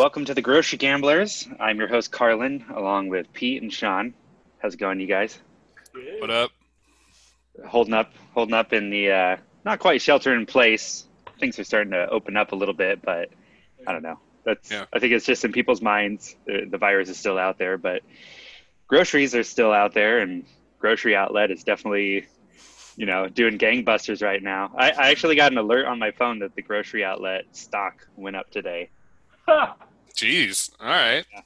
welcome to the Grocery Gamblers. I'm your host Carlin, along with Pete and Sean. How's it going, you guys? What up? Holding up, holding up in the uh, not quite shelter in place. Things are starting to open up a little bit, but I don't know. That's Yeah. I think it's just in people's minds. The, the virus is still out there, but groceries are still out there, and grocery outlet is definitely, you know, doing gangbusters right now. I, I actually got an alert on my phone that the grocery outlet stock went up today. Jeez. All right. Yeah.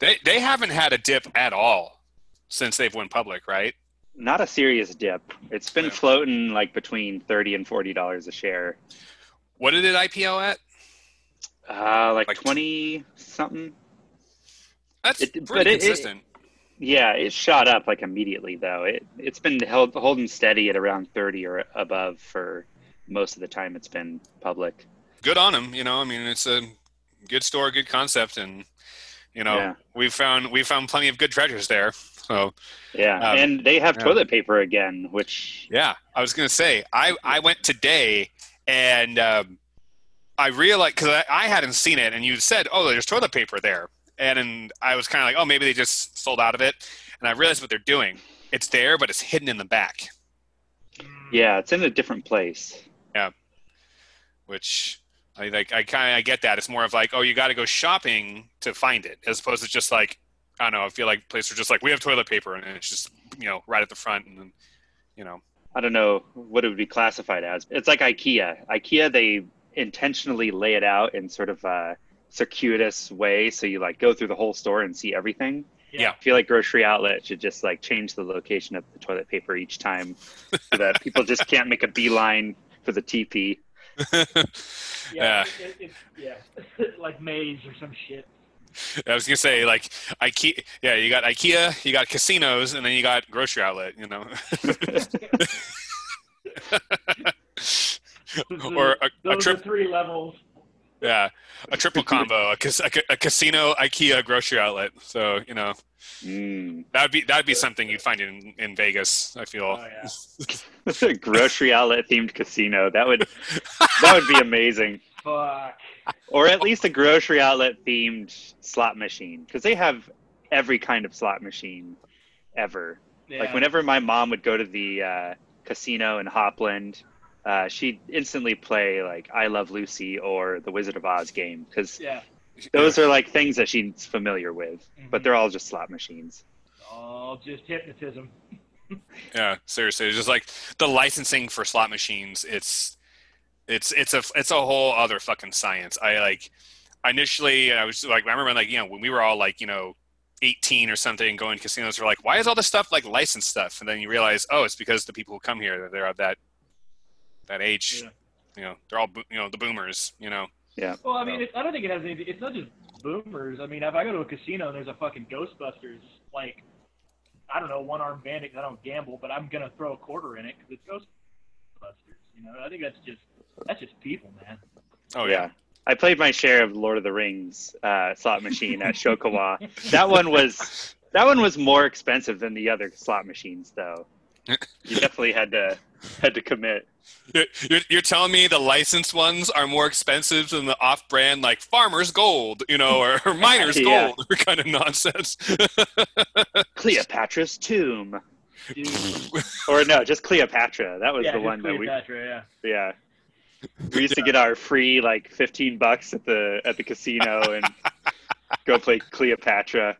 They they haven't had a dip at all since they've went public, right? Not a serious dip. It's been Yeah. floating like between thirty and forty dollars a share. What did it IPO at? Uh, like Like- twenty something. That's It- pretty but it- it- consistent. Yeah, it shot up like immediately though. It it's been held holding steady at around thirty or above for most of the time it's been public. good on them. You know, I mean, it's a good store, good concept, and you know, Yeah. we found we found plenty of good treasures there. So Yeah, Um, and they have yeah. toilet paper again, which yeah, I was gonna say I I went today and um, I realized because I, I hadn't seen it, and you said, oh, there's toilet paper there, and, and I was kind of like, oh, maybe they just sold out of it, and I realized what they're doing. It's there, but it's hidden in the back, yeah, it's in a different place. Yeah, which. I like. I kind of I get that. It's more of like, oh, you got to go shopping to find it, as opposed to just like, I don't know. I feel like places are just like, we have toilet paper, and it's just you know right at the front, and then, you know, I don't know what it would be classified as. It's like IKEA. IKEA they intentionally lay it out in sort of a circuitous way, so you like go through the whole store and see everything. Yeah. I feel like grocery outlet should just like change the location of the toilet paper each time, so that people just can't make a beeline for the TP. Yeah. It, it, yeah. like maze or some shit. I was gonna say like IKEA. Yeah, you got IKEA, you got casinos, and then you got grocery outlet. You know, or a, a Those trip. three levels. Yeah, a triple combo: a, a, a casino, IKEA, grocery outlet. So you know Mm. that would be that would be something you'd find in in Vegas. I feel. Oh yeah. grocery outlet themed casino. That would that would be amazing. Fuck. Or at least a grocery outlet themed slot machine because they have every kind of slot machine ever. Yeah. Like whenever my mom would go to the uh, casino in Hopland, uh, she'd instantly play like I Love Lucy or the Wizard of Oz game because Yeah. Those are like things that she's familiar with, but Mhm. they're all just slot machines. all just hypnotism. Yeah, seriously, it's just like the licensing for slot machines. It's it's it's a it's a whole other fucking science. I like initially I was like I remember like you know when we were all like you know 18 or something going to casinos we're like why is all this stuff like licensed stuff and then you realize oh it's because the people who come here they're of that that age Yeah. you know they're all you know the boomers you know Well, I mean, it, I don't think it has anything. It's not just boomers. I mean, if I go to a casino and there's a fucking Ghostbusters, like, I don't know, one armed bandit. 'cause I don't gamble, but I'm gonna throw a quarter in it because it's Ghostbusters. You know, I think that's just that's just people, man. oh yeah, I played my share of Lord of the Rings uh, slot machine at Sho-Ka-Wah. that one was that one was more expensive than the other slot machines, though. You definitely had to had to commit. You're, you're, you're telling me the licensed ones are more expensive than the off-brand like Farmer's Gold, you know, or, or Miner's Yeah. Gold, kind of nonsense. Cleopatra's Tomb, or no, just Cleopatra. That was yeah, the just one that we Cleopatra, yeah. yeah. We used to get our free like fifteen bucks at the at the casino and go play Cleopatra.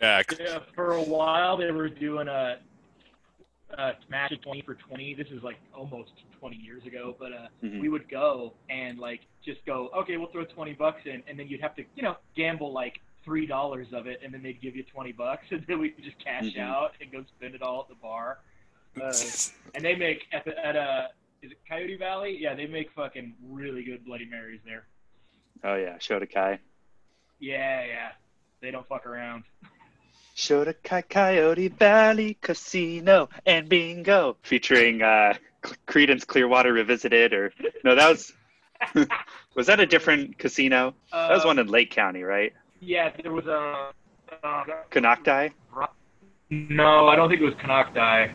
yeah, Yeah, for a while they were doing a, match of 20 for 20. This is like almost 20 years ago, but uh, Mhm. we would go and like just go, okay, we'll throw 20 bucks in, and then you'd have to, you know, gamble like three dollars of it, and then they'd give you 20 bucks, and then we could just cash Mhm. out and go spend it all at the bar. Uh, and they make at, the, at uh, is it Coyote Valley? Yeah, they make fucking really good Bloody Marys there. Oh yeah, Shodakai. Yeah, yeah, they don't fuck around. Shodakai Coyote Valley Casino and Bingo, featuring uh, Creedence Clearwater Revisited, or no, that was was that a different casino? Uh, That was one in Lake County, right? Yeah, there was a. Uh, Konocti. no, I don't think it was Konocti.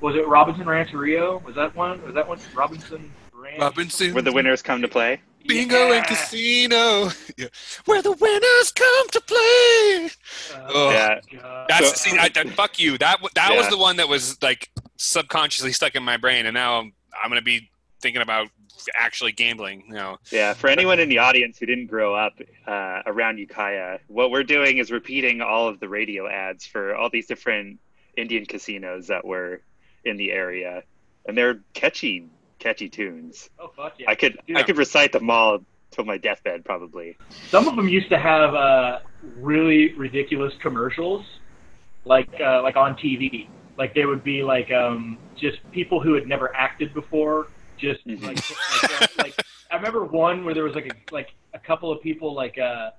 Was it Robinson Rancheria? Was that one? Was that one Robinson? Robinson. Where the winners come to play. Bingo and casino, yeah. where the winners come to play. Oh, Yeah. God. That's So- see, I, that, fuck you. That w- that was the one that was like subconsciously stuck in my brain, and now I'm, I'm gonna be thinking about actually gambling. You know, Yeah, for anyone in the audience who didn't grow up uh, around Ukiah, what we're doing is repeating all of the radio ads for all these different Indian casinos that were in the area, and they're catchy, catchy tunes. Oh fuck yeah. I could Yeah. I could recite them all till my deathbed probably. Some of them used to have uh, really ridiculous commercials, like uh, like on TV. Like they would be like um, just people who had never acted before. Just Mhm. like like, uh, like I remember one where there was like a like a couple of people like uh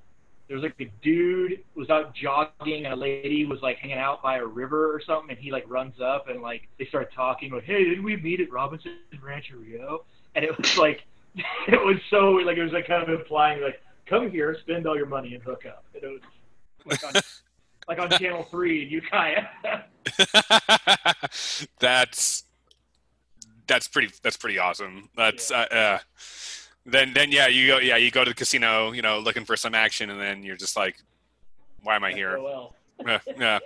there was like a dude was out jogging and a lady was like hanging out by a river or something and he like runs up and like they start talking like hey didn't we meet at Robinson Rancheria and it was like it was so like it was like kind of implying like come here spend all your money and hook up. And it was like on, like on channel three in Ukiah that's that's pretty that's pretty awesome. That's uh, uh, then then yeah you go yeah you go to the casino you know looking for some action and then you're just like why am I here? well yeah, yeah.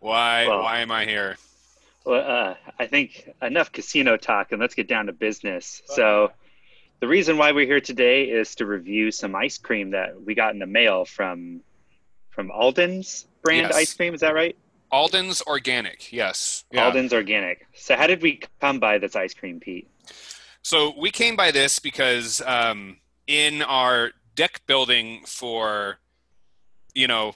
Why Well- why am I here? Well, uh, I think enough casino talk, and let's get down to business. So, the reason why we're here today is to review some ice cream that we got in the mail from from Alden's brand Yes. ice cream. Is that right? Alden's organic, yes. Yeah. Alden's Organic. So, how did we come by this ice cream, Pete? So we came by this because um, in our deck building for, you know,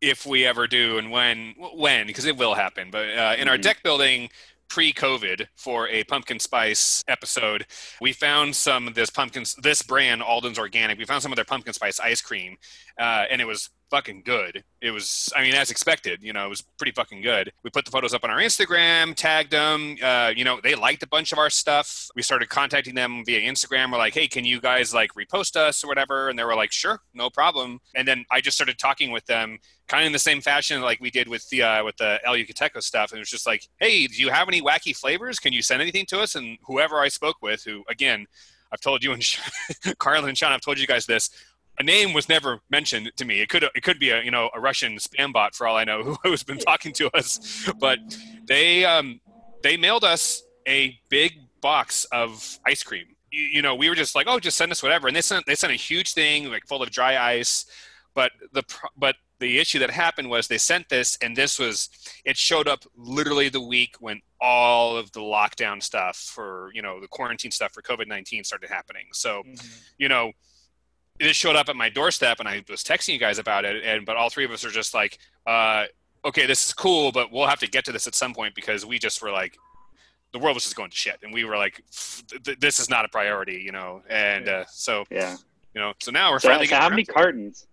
if we ever do and when, when because it will happen, but uh, in our Mhm. deck building pre-COVID for a pumpkin spice episode, we found some of this pumpkin, this brand Alden's Organic. We found some of their pumpkin spice ice cream, uh, and it was fucking good. It was, I mean, as expected, you know, it was pretty fucking good. We put the photos up on our Instagram, tagged them. Uh, you know, they liked a bunch of our stuff. We started contacting them via Instagram. We're like, hey, can you guys like repost us or whatever? And they were like, sure, no problem. And then I just started talking with them, kind of in the same fashion like we did with the uh, with the El Yucateco stuff. And it was just like, hey, do you have any wacky flavors? Can you send anything to us? And whoever I spoke with, who again, I've told you and Carlin and Sean, I've told you guys this a name was never mentioned to me. It could it could be a you know a Russian spam bot for all I know who's been talking to us. But they um, they mailed us a big box of ice cream. You, you know, we were just like, oh, just send us whatever, and they sent they sent a huge thing like full of dry ice. But the but the issue that happened was they sent this, and this was it showed up literally the week when all of the lockdown stuff for you know the quarantine stuff for COVID nineteen started happening. So you know, it showed up at my doorstep and I was texting you guys about it. And, but all three of us are just like, uh, okay, this is cool, but we'll have to get to this at some point because we just were like, the world was just going to shit. And we were like, th- th- this is not a priority, you know? And, uh, so, Yeah. you know, so now we're So, finally so getting how many to it. cartons?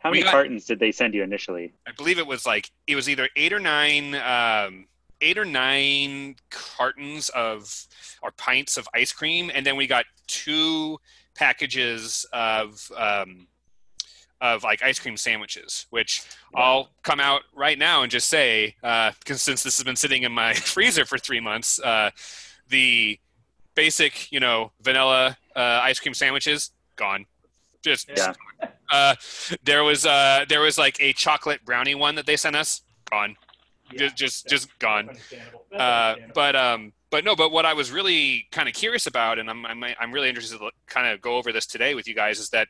How We many got- cartons did they send you initially? I believe it was like, it was either eight or nine, um, eight or nine cartons of, or pints of ice cream. And then we got two packages of, um, of like ice cream sandwiches, which I'll come out right now and just say, because since this has been sitting in my freezer for three months, uh, the basic, you know, vanilla uh, ice cream sandwiches gone. Just Yeah. uh, there was uh, there was like a chocolate brownie one that they sent us, gone. Yeah, just just just gone. that's understandable. That's Uh, but um, but no, but what I was really kind of curious about, and I'm, I'm I'm really interested to kind of go over this today with you guys, is that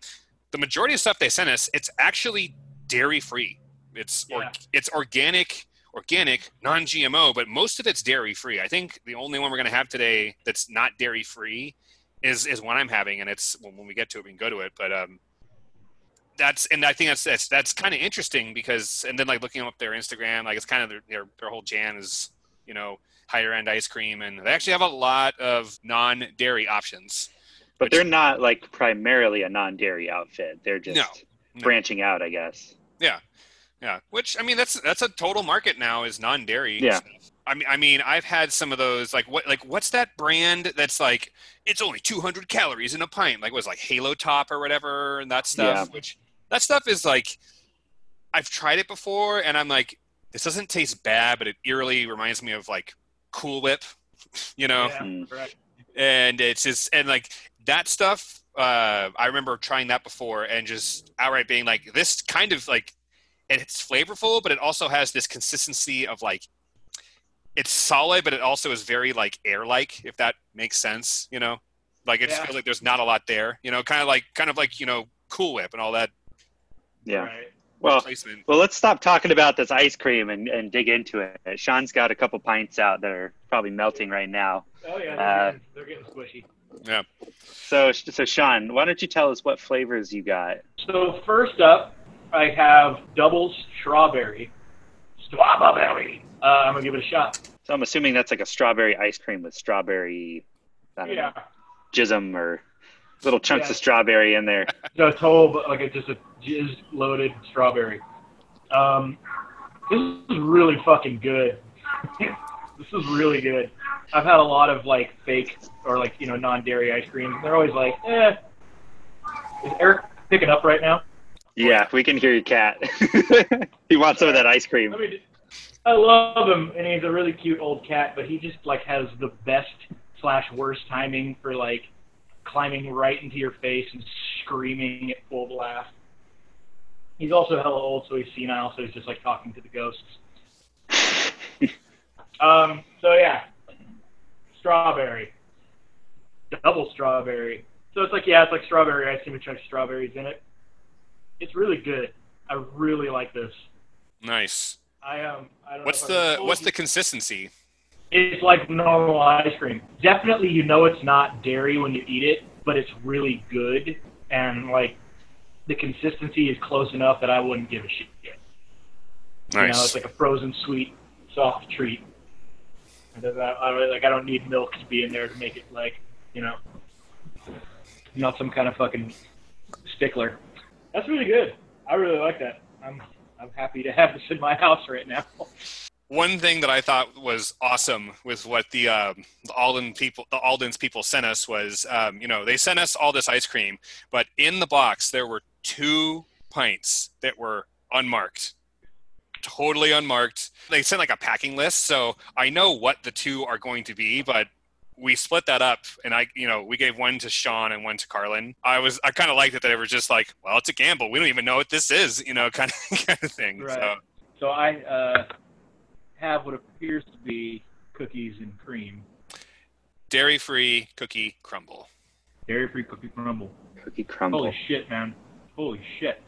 the majority of stuff they sent us, it's actually dairy free. It's or, it's organic, organic, non-GMO, but most of it's dairy free. I think the only one we're gonna have today that's not dairy free is is one I'm having, and it's when, when we get to it, we can go to it. But um, that's and I think that's that's that's kind of interesting because and then like looking up their Instagram, like it's kind of their their, their whole jam is you know higher end ice cream, and they actually have a lot of non dairy options. But Which- they're not like primarily a non-dairy outfit. They're just No, no. branching out, I guess. Yeah, yeah. which I mean that's that's a total market now is non dairy. Yeah. I mean, I mean, I've had some of those. Like, what, like, what's that brand that's like, it's only 200 calories in a pint? Like, was like Halo Top or whatever, and that stuff. Yeah. Which that stuff is like, I've tried it before, and I'm like, this doesn't taste bad, but it eerily reminds me of like Cool Whip, you know. yeah, Mm. and it's just and like that stuff uh, I remember trying that before and just outright being like, this kind of like, it's flavorful, but it also has this consistency of like, it's solid, but it also is very like air-like, if that makes sense. You know, like it just Yeah. feels like there's not a lot there. You know, kind of like kind of like you know Cool Whip and all that Yeah. Right. Well, placement. well, let's stop talking about this ice cream and, and dig into it. Sean's got a couple pints out that are probably melting right now. Oh yeah, they're, Uh, getting, they're getting squishy. Yeah. So, so Sean, why don't you tell us what flavors you got? So first up, I have double strawberry. Strawberry. Uh, I'm gonna give it a shot. So I'm assuming that's like a strawberry ice cream with strawberry, I don't Yeah. know, jism or little chunks Yeah. of strawberry in there. So whole, but like it's just a jizz loaded strawberry. Um, this is really fucking good. this is really good. I've had a lot of like fake or like you know non-dairy ice creams. They're always like, eh. Is Eric picking up right now? Yeah, we can hear your cat. he wants some of that ice cream. I mean, I love him, and he's a really cute old cat. But he just like has the best slash worst timing for like climbing right into your face and screaming at full blast. He's also hella old, so he's senile, so he's just like talking to the ghosts. Um, so yeah, strawberry, double strawberry. So it's like yeah, it's like strawberry ice cream with chunks of strawberries in it. It's really good. I really like this. Nice. I um, I don't What's know the what's you. the consistency? It's like normal ice cream. Definitely, you know it's not dairy when you eat it, but it's really good, and like the consistency is close enough that I wouldn't give a shit. Nice. You know, it's like a frozen sweet, soft treat. I, I, like I don't need milk to be in there to make it like, you know, not some kind of fucking stickler. That's really good. I really like that. I'm I'm happy to have this in my house right now. One thing that I thought was awesome with what the, um, the Alden people, the Alden's people sent us was, um, you know, they sent us all this ice cream, but in the box there were two pints that were unmarked, totally unmarked. They sent like a packing list, so I know what the two are going to be, but we split that up, and I, you know, we gave one to Sean and one to Carlin. I was, I kind of liked it that they were just like, well, it's a gamble. We don't even know what this is, you know, kind of, kind of thing. Right. So. So I uh, have what appears to be cookies and cream, dairy free cookie crumble. dairy-free cookie crumble. Cookie crumble. Holy shit, man! Holy shit!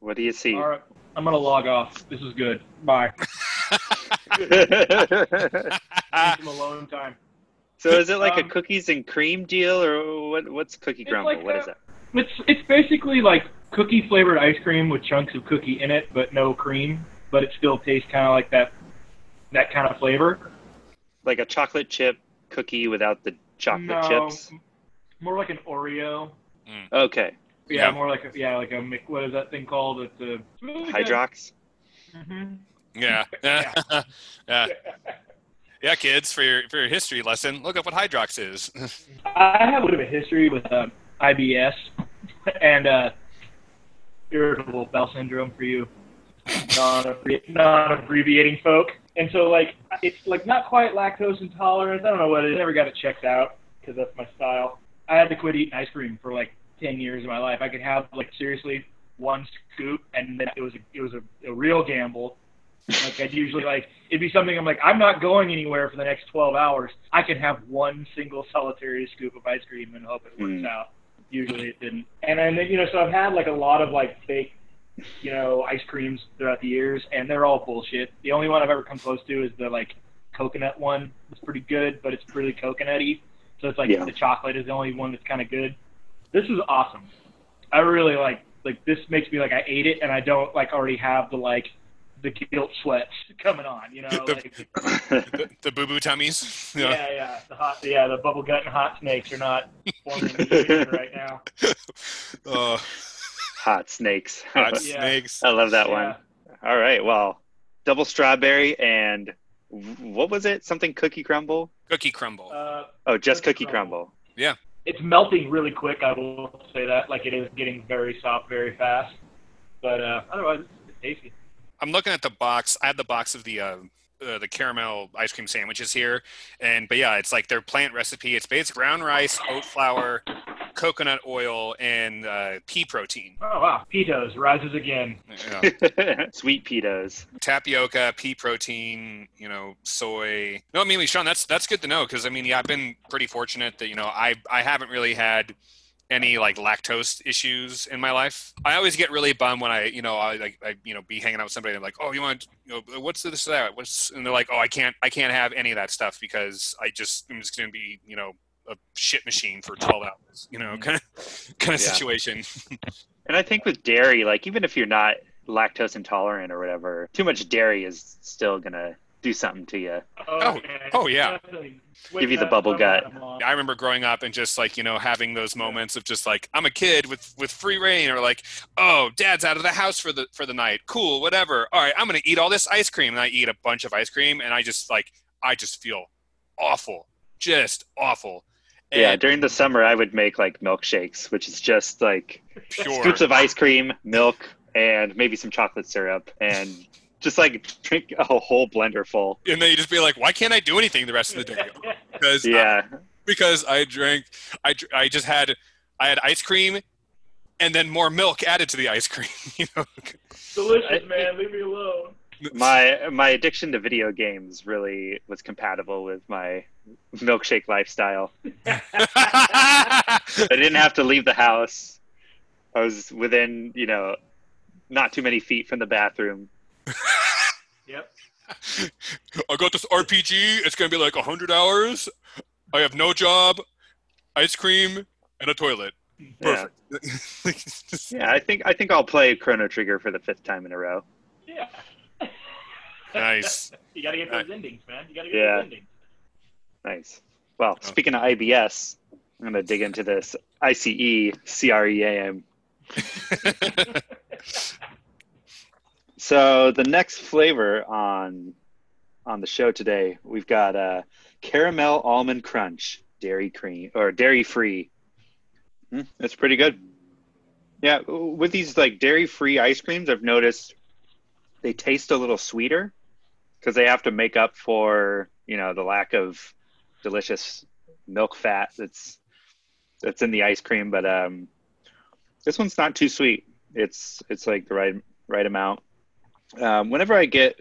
What do you see? All right, I'm gonna log off. This is good. Bye. Some alone time. so is it like a Um, cookies and cream deal, or what? What's cookie crumble? like what a- is that? It's it's basically like cookie flavored ice cream with chunks of cookie in it, but no cream. But it still tastes kind of like that that kind of flavor. Like a chocolate chip cookie without the chocolate no, chips? more like an Oreo. Okay. Yeah, Yeah. more like a, yeah, like a what is that thing called? It's a Hydrox? hmm yeah. Yeah. yeah. Yeah, kids, for your for your history lesson, look up what Hydrox is. I have a bit of a history with uh, IBS and uh, irritable bowel syndrome for you non-abbrevi- non-abbreviating folk. And so, like, it's like not quite lactose intolerance. I don't know what it is. I never got it checked out because that's my style. I had to quit eating ice cream for like ten years of my life. I could have like seriously one scoop, and then it was a, it was a, a real gamble. Like I'd usually like it'd be something I'm like I'm not going anywhere for the next 12 hours. I can have one single solitary scoop of ice cream and hope it works Mm. out. Usually it didn't. And then you know so I've had like a lot of like fake you know ice creams throughout the years and they're all bullshit. The only one I've ever come close to is the like coconut one. It's pretty good, but it's really coconutty. So it's like Yeah. the chocolate is the only one that's kind of good. This is awesome. I really like like this makes me like I ate it and I don't like already have the like the guilt sweats coming on, you know. The- Like, the, the boo boo tummies. You know? yeah, yeah, the hot, yeah, the bubble gut and hot snakes are not forming right now. Oh, Hot snakes. hot Yeah. snakes. I love that Yeah. one. All right. Well, double strawberry and what was it? Something cookie crumble? Cookie crumble. Uh, Oh, just Cookie cookie crumble. crumble. it's melting really quick. I will say that. Like it is getting very soft very fast. But uh, otherwise, it's tasty. I'm looking at the box. I have the box of the uh, uh, the caramel ice cream sandwiches here, and but yeah, it's like their plant recipe. It's based ground rice, oat flour, coconut oil and uh, pea protein. Oh wow, Pitos rises again. You know, Sweet pitos, tapioca, pea protein, you know, soy. No, I mean, Sean, that's that's good to know because I mean, yeah, I've been pretty fortunate that you know I I haven't really had any like lactose issues in my life. I always get really bummed when I you know I like I you know be hanging out with somebody and like oh you want you know what's this that what's and they're like oh I can't I can't have any of that stuff because I just I'm just gonna be you know a shit machine for 12 hours you know kind of kind of Yeah. situation. And I think with dairy, like even if you're not lactose intolerant or whatever, too much dairy is still gonna do something to you. Oh, oh, yeah. Definitely. Give you the bubble gut. I remember growing up and just like you know having those moments of just like I'm a kid with with free reign or like oh dad's out of the house for the for the night. Cool whatever. All right I'm gonna eat all this ice cream. And I eat a bunch of ice cream and I just like I just feel awful. Just awful. Yeah, during the summer, I would make like milkshakes, which is just like pure. scoops of ice cream, milk, and maybe some chocolate syrup, and just like drink a whole blender full. and then you just be like why can't I do anything the rest of the day because Yeah, because I drank I I just had I had ice cream and then more milk added to the ice cream you know Delicious, man. Leave me alone. my my addiction to video games really was compatible with my milkshake lifestyle. I didn't have to leave the house. I was within, you know, not too many feet from the bathroom. Yep. I got this RPG. It's gonna be like hundred hours. I have no job, ice cream, and a toilet. Yeah. Perfect. Yeah, I think I think I'll play Chrono Trigger for the fifth time in a row. Yeah. nice. You gotta get those endings, man. You gotta get Yeah. those endings. Nice. Well, oh. speaking of IBS, I'm gonna dig into this E ICE CREAM. So the next flavor on on the show today, we've got uh, caramel almond crunch, dairy cream or dairy free. Mm, that's pretty good. Yeah, with these like dairy free ice creams, I've noticed they taste a little sweeter because they have to make up for you know the lack of delicious milk fat that's that's in the ice cream. But um, this one's not too sweet. It's it's like the right right amount. Um, whenever I get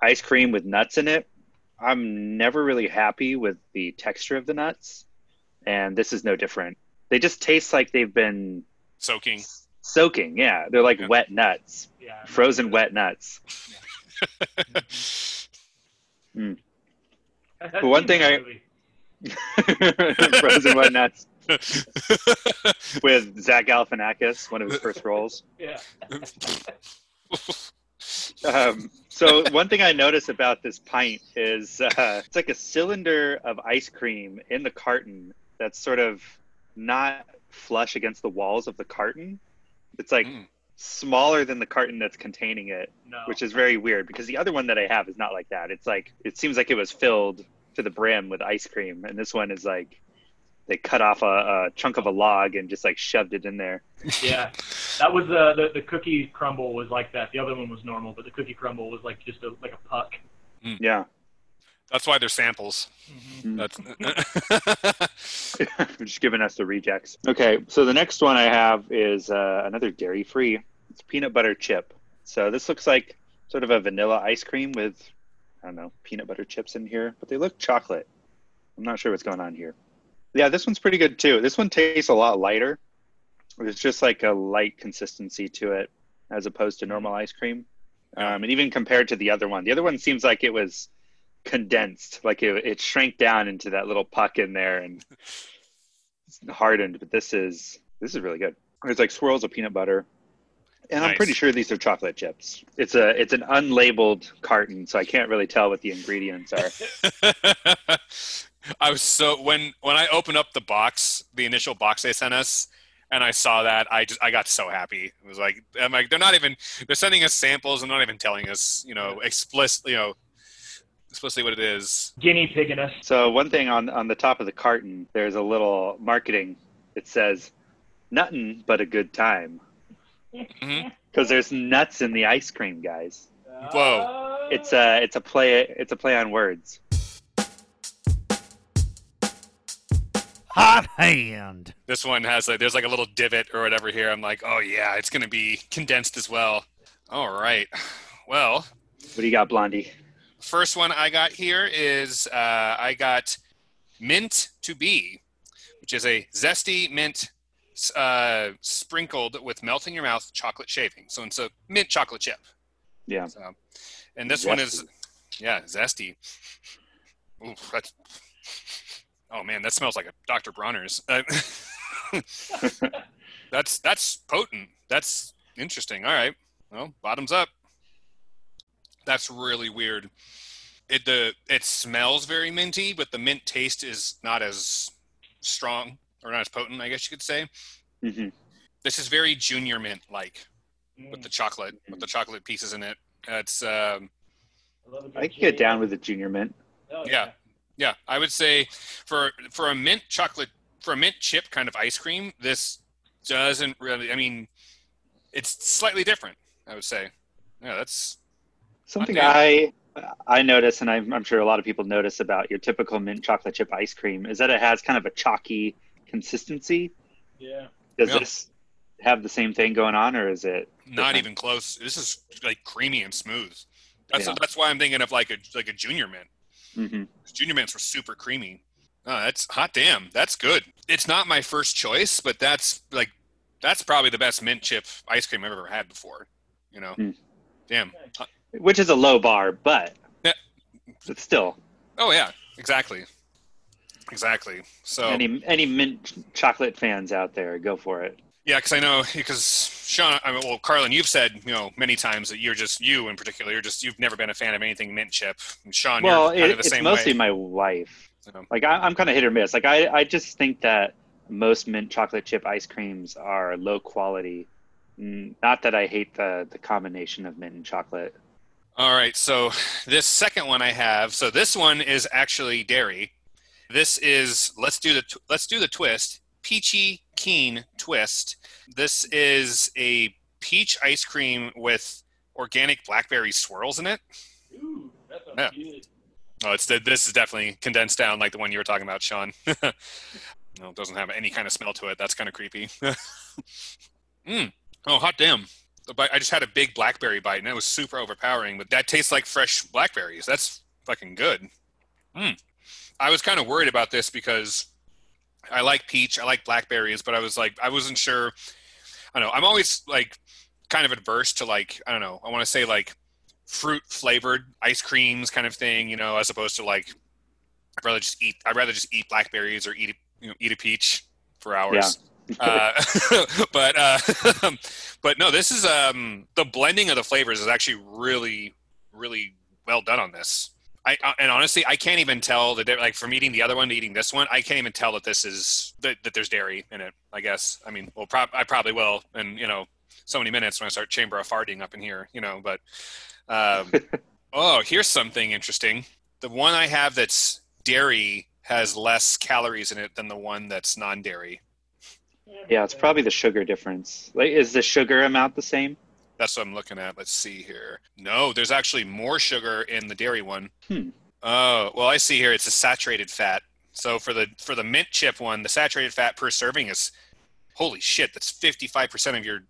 ice cream with nuts in it, I'm never really happy with the texture of the nuts, and this is no different. They just taste like they've been Soaking. soaking. Yeah, they're like Yeah. wet nuts, Yeah. frozen wet nuts. That's one thing I- movie. frozen wet nuts with Zach Galifianakis, one of his first roles. Yeah. Um, so one thing I notice about this pint is uh, it's like a cylinder of ice cream in the carton that's sort of not flush against the walls of the carton. It's like Mm. smaller than the carton that's containing it, No. which is very weird because the other one that I have is not like that. It's like it seems like it was filled to the brim with ice cream, and this one is like they cut off a, a chunk of a log and just like shoved it in there. Yeah. That was uh, the the cookie crumble was like that. The other one was normal, but the cookie crumble was like just a like a puck. Yeah, That's why they're samples. Mm. That's just giving us the rejects. Okay, so the next one I have is uh, another dairy free. It's peanut butter chip. So this looks like sort of a vanilla ice cream with, I don't know, peanut butter chips in here, but they look chocolate. I'm not sure what's going on here. Yeah, this one's pretty good too. This one tastes a lot lighter. It's just like a light consistency to it as opposed to normal ice cream. Um, and even compared to the other one, the other one seems like it was condensed, like it, it shrank down into that little puck in there and hardened. But this is this is really good. There's like swirls of peanut butter, and I'm pretty sure these are chocolate chips. It's a it's an unlabeled carton, so I can't really tell what the ingredients are. I was so when when I opened up the box, the initial box they sent us, and I saw that, I just I got so happy. It was like I'm like they're not even they're sending us samples and not even telling us, you know, explicitly, you know, explicitly what it is. Guinea pigging us. So one thing on on the top of the carton, there's a little marketing. It says, "Nothing but a good time," mm-hmm. because there's nuts in the ice cream, guys. Whoa. It's a it's a play it's a play on words. Hot hand. This one has like there's like a little divot or whatever here. I'm like, oh yeah, it's gonna be condensed as well. All right. Well, What do you got, Blondie? first one I got here is uh, I got mint to be, which is a zesty mint uh, sprinkled with melt in your mouth chocolate shaving. So it's a mint chocolate chip. Yeah. So, and this one is, yeah, zesty. Ooh, that's, oh man, that smells like a Dr. Bronner's. Uh, that's that's potent. That's interesting. All right. Well, bottoms up. That's really weird. It the it smells very minty, but the mint taste is not as strong or not as potent, I guess you could say. hmm This is very junior mint like with the chocolate with the chocolate pieces in it. It's um, I can get down with the junior mint. Oh, yeah. yeah, I would say for for a mint chocolate for a mint chip kind of ice cream, this doesn't really. I mean, it's slightly different. I would say. Yeah, that's Something I I notice, and I'm, I'm sure a lot of people notice about your typical mint chocolate chip ice cream, is that it has kind of a chalky consistency. Yeah. Does Yeah. this have the same thing going on, or is it? not Okay. even close. This is like creamy and smooth. That's Yeah. that's why I'm thinking of like a like a junior mint. Hmm Junior mints were super creamy. Oh, that's hot damn. That's good. It's not my first choice, but that's like that's probably the best mint chip ice cream I've ever had before. You know, Hmm. damn. Which is a low bar, but Yeah. but still, Oh yeah, exactly, exactly. So any any mint chocolate fans out there, go for it. Yeah, because I know because Sean, I mean, well, Carlin, you've said you know many times that you're just you in particular. You're just you've never been a fan of anything mint chip. And Sean, well, you're kind it, of the it's same mostly way. my wife. So- Like I, I'm kind of hit or miss. Like I, I just think that most mint chocolate chip ice creams are low quality. Mm, Not that I hate the the combination of mint and chocolate. All right, so this second one I have. So this one is actually dairy. This is let's do the let's do the twist. Peachy Keen twist. This is a peach ice cream with organic blackberry swirls in it. Ooh, that sounds Yeah. good. Oh, it's this is definitely condensed down like the one you were talking about, Sean. no, it doesn't have any kind of smell to it. That's kind of creepy. mm. Oh, hot damn! I just had a big blackberry bite, and it was super overpowering. But that tastes like fresh blackberries. That's fucking good. Mm. I was kind of worried about this because I like peach, I like blackberries, but I was like, I wasn't sure. I don't know. I'm always like kind of adverse to like I don't know. I want to say like fruit flavored ice creams kind of thing, you know, as opposed to like I'd rather just eat I'd rather just eat blackberries or eat a, you know eat a peach for hours. uh, but uh, but no, this is um the blending of the flavors is actually really really well done on this. I uh, and honestly, I can't even tell that they're like from eating the other one to eating this one. I can't even tell that this is that, that there's dairy in it. I guess. I mean, well, prob- I probably will, and you know, so many minutes when I start chamber of farting up in here, you know. But um, oh, here's something interesting. The one I have that's dairy has less calories in it than the one that's non-dairy. Yeah, it's probably the sugar difference. Like, is the sugar amount the same? That's what I'm looking at. Let's see here. No, there's actually more sugar in the dairy one. Hmm. Oh, well, I see here it's a saturated fat. So for the for the mint chip one, the saturated fat per serving is holy shit. That's 55% of your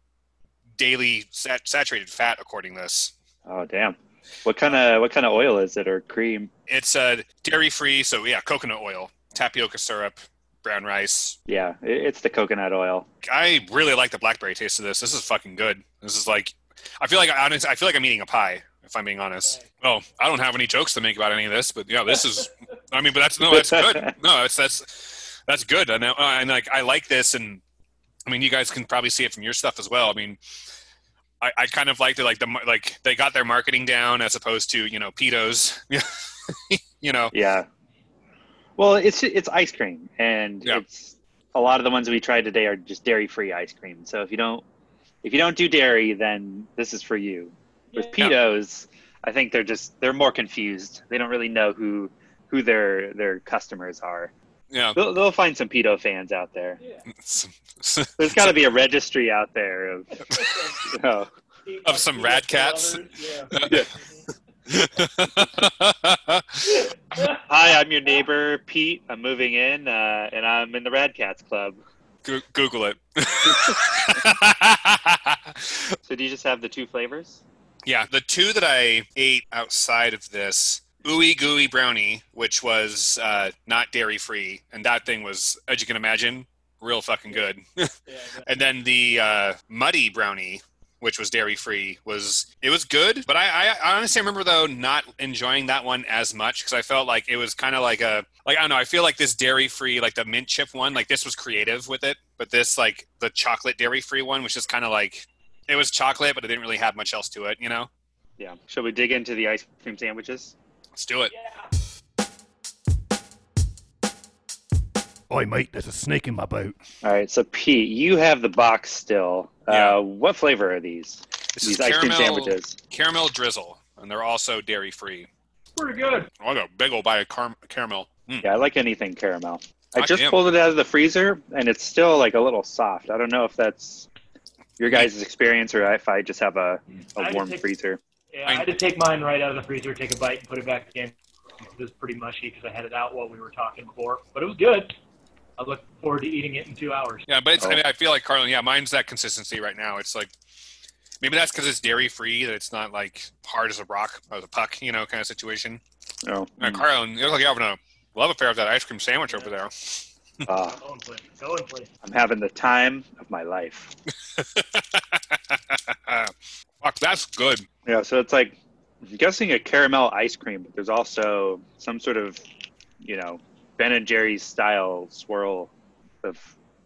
daily sat- saturated fat, according to this. Oh, damn. What kind of what kind of oil is it or cream? It's uh, dairy free, so yeah, coconut oil, tapioca syrup, brown rice. Yeah, it's the coconut oil. I really like the blackberry taste of this. This is fucking good. This is like, I feel like I, honest- I feel like I'm eating a pie. If I'm being honest. Oh, I don't have any jokes to make about any of this, but yeah, this is. I mean, but that's no, that's good. No, it's that's that's good. And, uh, and like I like this, and I mean, you guys can probably see it from your stuff as well. I mean, I, I kind of like the like the like they got their marketing down as opposed to you know pedos. you know, Yeah. Well, it's it's ice cream, and Yeah. it's a lot of the ones we tried today are just dairy free ice cream. So if you don't if you don't do dairy, then this is for you. With Yeah. pedos, I think they're just they're more confused. They don't really know who who their their customers are. yeah. They'll, they'll find some pedo fans out there. Yeah. There's got to be a registry out there of. oh, Of some rad cats? Yeah. Hi, I'm your neighbor Pete. I'm moving in, uh, and I'm in the Rad Cats Club. Go- Google it. So do you just have the two flavors? yeah, the two that I ate outside of this ooey gooey brownie, which was uh, not dairy free, and that thing was, as you can imagine, real fucking good. Yeah, and then the uh, muddy brownie, which was dairy free, was it was good. But I, I honestly remember though not enjoying that one as much because I felt like it was kind of like a like I don't know. I feel like this dairy free, like the mint chip one, like this was creative with it, but this like the chocolate dairy free one was just kind of like it was chocolate, but it didn't really have much else to it. You know, Yeah. Shall we dig into the ice cream sandwiches? let's do it. yeah. Oi, mate, there's a snake in my boat. All right. So Pete, you have the box still. Yeah. Uh, what flavor are these? This these is ice cream sandwiches. caramel drizzle, and they're also dairy free. Pretty good. I got a big old bite of car- caramel. Mm. Yeah, I like anything caramel. I God just damn. pulled it out of the freezer, and it's still like a little soft. I don't know if that's your guys' experience or if I just have a, just warm take- freezer. Yeah, I had to take mine right out of the freezer, take a bite, and put it back in. It was pretty mushy because I had it out while we were talking before, but it was good. I look forward to eating it in two hours. Yeah, but it's, I, Oh. mean, I feel like Carlin. Yeah, mine's that consistency right now. It's like maybe that's because it's dairy free that it's not like hard as a rock or a puck, you know, kind of situation. Oh, Uh, Carlin, you look like you're having a love affair with that ice cream sandwich over there. uh, Go and play. Go and play. I'm having the time of my life. Fuck, that's good. Yeah, so it's like I'm guessing a caramel ice cream, but there's also some sort of, you know, Ben and Jerry's style swirl of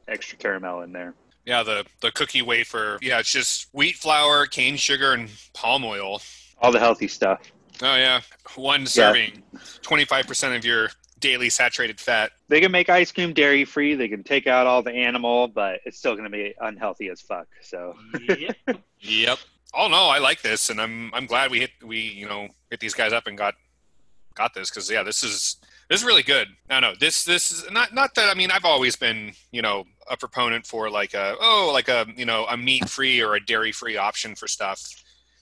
extra caramel in there. Yeah, the the cookie wafer. Yeah, it's just wheat flour, cane sugar, and palm oil. All the healthy stuff. Oh yeah, one serving, twenty five percent of your daily saturated fat. They can make ice cream dairy free. They can take out all the animal, but it's still going to be unhealthy as fuck. So Yep. Yep. Oh no, I like this, and I'm I'm glad we hit we you know hit these guys up and got got this because yeah, this is this is really good. No, no, this this is not not that I mean I've always been you know a proponent for like a oh like a you know a meat free or a dairy free option for stuff,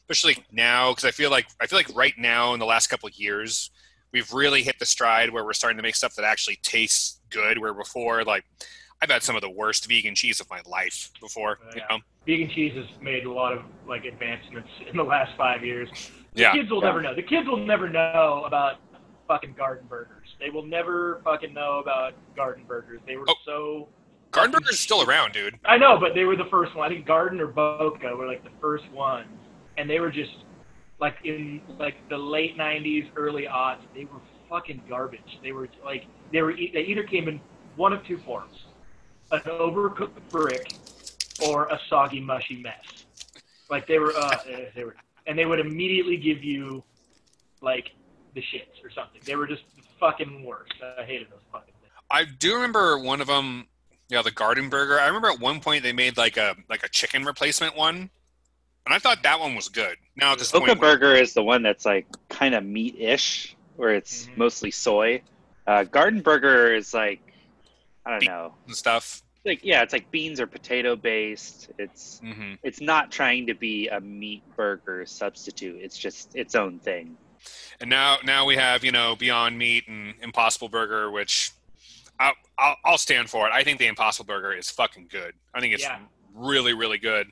especially now because I feel like I feel like right now in the last couple of years we've really hit the stride where we're starting to make stuff that actually tastes good. Where before like I've had some of the worst vegan cheese of my life before, you Yeah. know. Vegan cheese has made a lot of like advancements in the last five years. The Yeah. kids will Yeah. never know. The kids will never know about fucking garden burgers. They will never fucking know about garden burgers. They were Oh. so. Garden Burger's is still around, dude. I know, but they were the first one. I think Garden or Boca were like the first ones, and they were just like in like the late '90s, early aughts. They were fucking garbage. They were like they were they either came in one of two forms: an overcooked brick or a soggy, mushy mess. Like they were, uh, they were, and they would immediately give you like the shits or something. They were just fucking worst. I hated those fucking things. I do remember one of them. Yeah, the Garden Burger. I remember at one point they made like a like a chicken replacement one, and I thought that one was good. Now at this Boca point, Burger is the one that's like kind of meat-ish, where it's Mhm. mostly soy. Uh, Garden Burger is like, I don't Be- know, and stuff. like yeah, it's like beans or potato based. It's hmm it's not trying to be a meat burger substitute. It's just its own thing. And now now we have you know Beyond Meat and Impossible Burger, which I'll, I'll I'll stand for it. I think the Impossible Burger is fucking good. I think it's Yeah. really really good.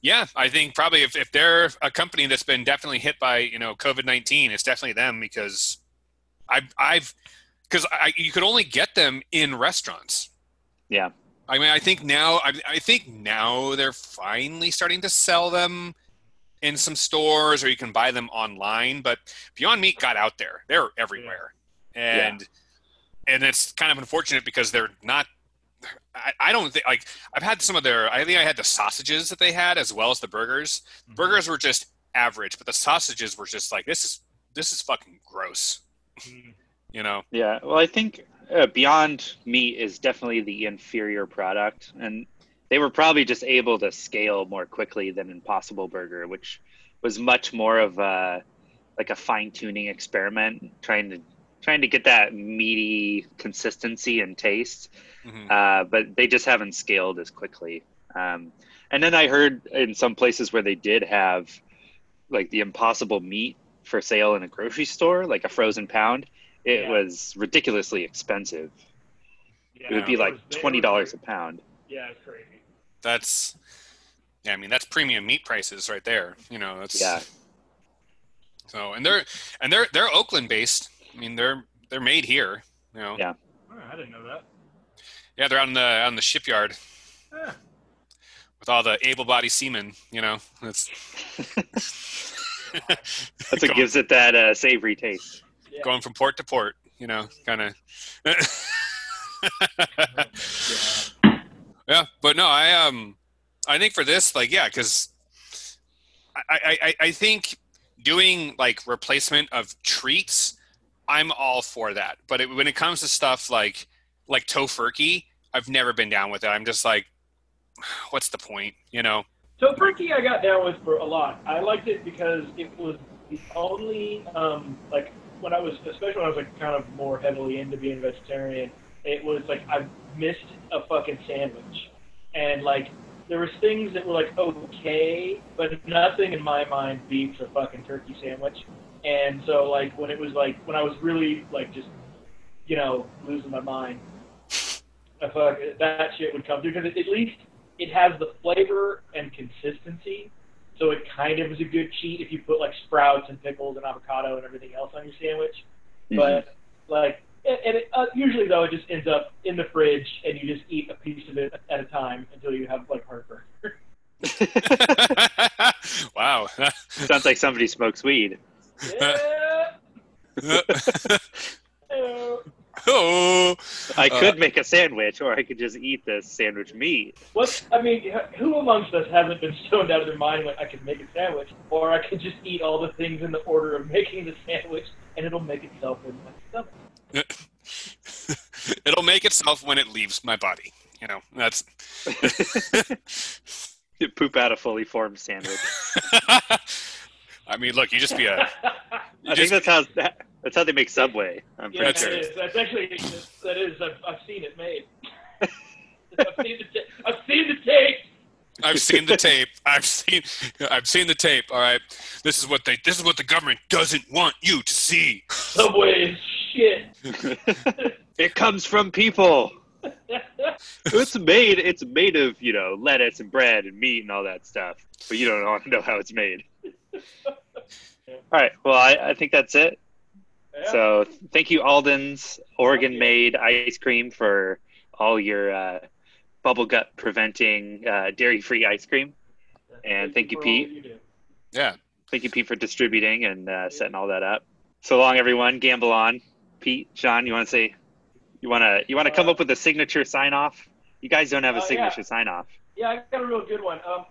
Yeah, I think probably if, if they're a company that's been definitely hit by you know COVID nineteen, it's definitely them because I've I've because I, you could only get them in restaurants. Yeah. I mean, I think now I, I think now they're finally starting to sell them in some stores, or you can buy them online. But Beyond Meat got out there; they're everywhere, and and it's kind of unfortunate because they're not. I, I don't think like I've had some of their. I think I had the sausages that they had as well as the burgers. Burgers were just average, but the sausages were just like this is this is fucking gross. Mhm. You know? Yeah, well, I think uh, Beyond Meat is definitely the inferior product, and they were probably just able to scale more quickly than Impossible Burger, which was much more of a like a fine tuning experiment, trying to trying to get that meaty consistency and taste. Mhm. Uh, but they just haven't scaled as quickly. Um, and then I heard in some places where they did have like the Impossible Meat for sale in a grocery store, like a frozen pound, it Yeah. was ridiculously expensive. Yeah, it would be like twenty dollars a pound. Yeah, it's crazy. That's yeah. I mean, that's premium meat prices right there. You know, that's Yeah. So and they're and they're they're Oakland based. I mean, they're they're made here. You know. Yeah. Oh, I didn't know that. Yeah, they're on the on the shipyard Eh, with all the able-bodied seamen. You know, that's That's what going, gives it that uh, savory taste. yeah. going from port to port. You know, kind of. Yeah. yeah, but no, I um, I think for this, like, yeah, because I, I I think doing like replacement of treats, I'm all for that. But it, when it comes to stuff like like tofurkey, I've never been down with it. I'm just like, what's the point? You know? So Turkey, I got down with for a lot. I liked it because it was the only um, like when I was, especially when I was like kind of more heavily into being vegetarian. It was like I missed a fucking sandwich, and like there was things that were like okay, but nothing in my mind beats a fucking turkey sandwich. And so like when it was like when I was really like just you know losing my mind, I fuck that shit would come through because at least it has the flavor and consistency. So it kind of is a good cheat if you put like sprouts and pickles and avocado and everything else on your sandwich. Mm-hmm. But like, and and it, uh, usually though, it just ends up in the fridge and you just eat a piece of it at a time until you have like heartburn. wow. Sounds like somebody smokes weed. yeah. Uh, oh. I Uh, could make a sandwich, or I could just eat the sandwich meat. What I mean, who amongst us hasn't been stoned out of their mind when I could make a sandwich, or I could just eat all the things in the order of making the sandwich, and it'll make itself in my stomach. It'll make itself when it leaves my body. You know, that's. You poop out a fully formed sandwich. I mean, look, you just be a. I think that's how that, that's how they make Subway. I'm Yeah, pretty that sure. is. That's actually that is. I've, I've seen it made. I've seen the ta- I've seen the tape. I've seen the tape. I've seen. I've seen the tape. All right, this is what they. This is what the government doesn't want you to see. Subway is shit. it comes from people. It's made. It's made of you know lettuce and bread and meat and all that stuff. But you don't want to know how it's made. All right. Well, I, I think that's it. Yeah. So thank you, Alden's Oregon made ice cream for all your uh, bubble gut preventing uh, dairy free ice cream. and thank you, for Pete. you. Yeah. Thank you, Pete, for distributing and uh, setting all that up. So long, everyone. Gamble on. Pete, Sean, you want to say, you want to, you want to come Uh, up with a signature sign off? You guys don't have a uh, yeah. signature sign off. Yeah, I got a real good one. Um,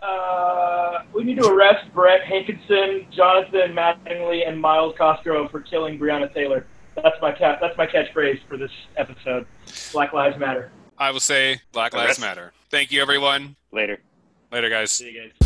uh, we need to arrest Brett Hankison, Jonathan Mattingly, and Myles Cosgrove for killing Breonna Taylor. That's my cat. That's my catchphrase for this episode. Black Lives Matter. I will say Black Lives Arrest- Matter. Thank you, everyone. Later. Later, guys. See you guys.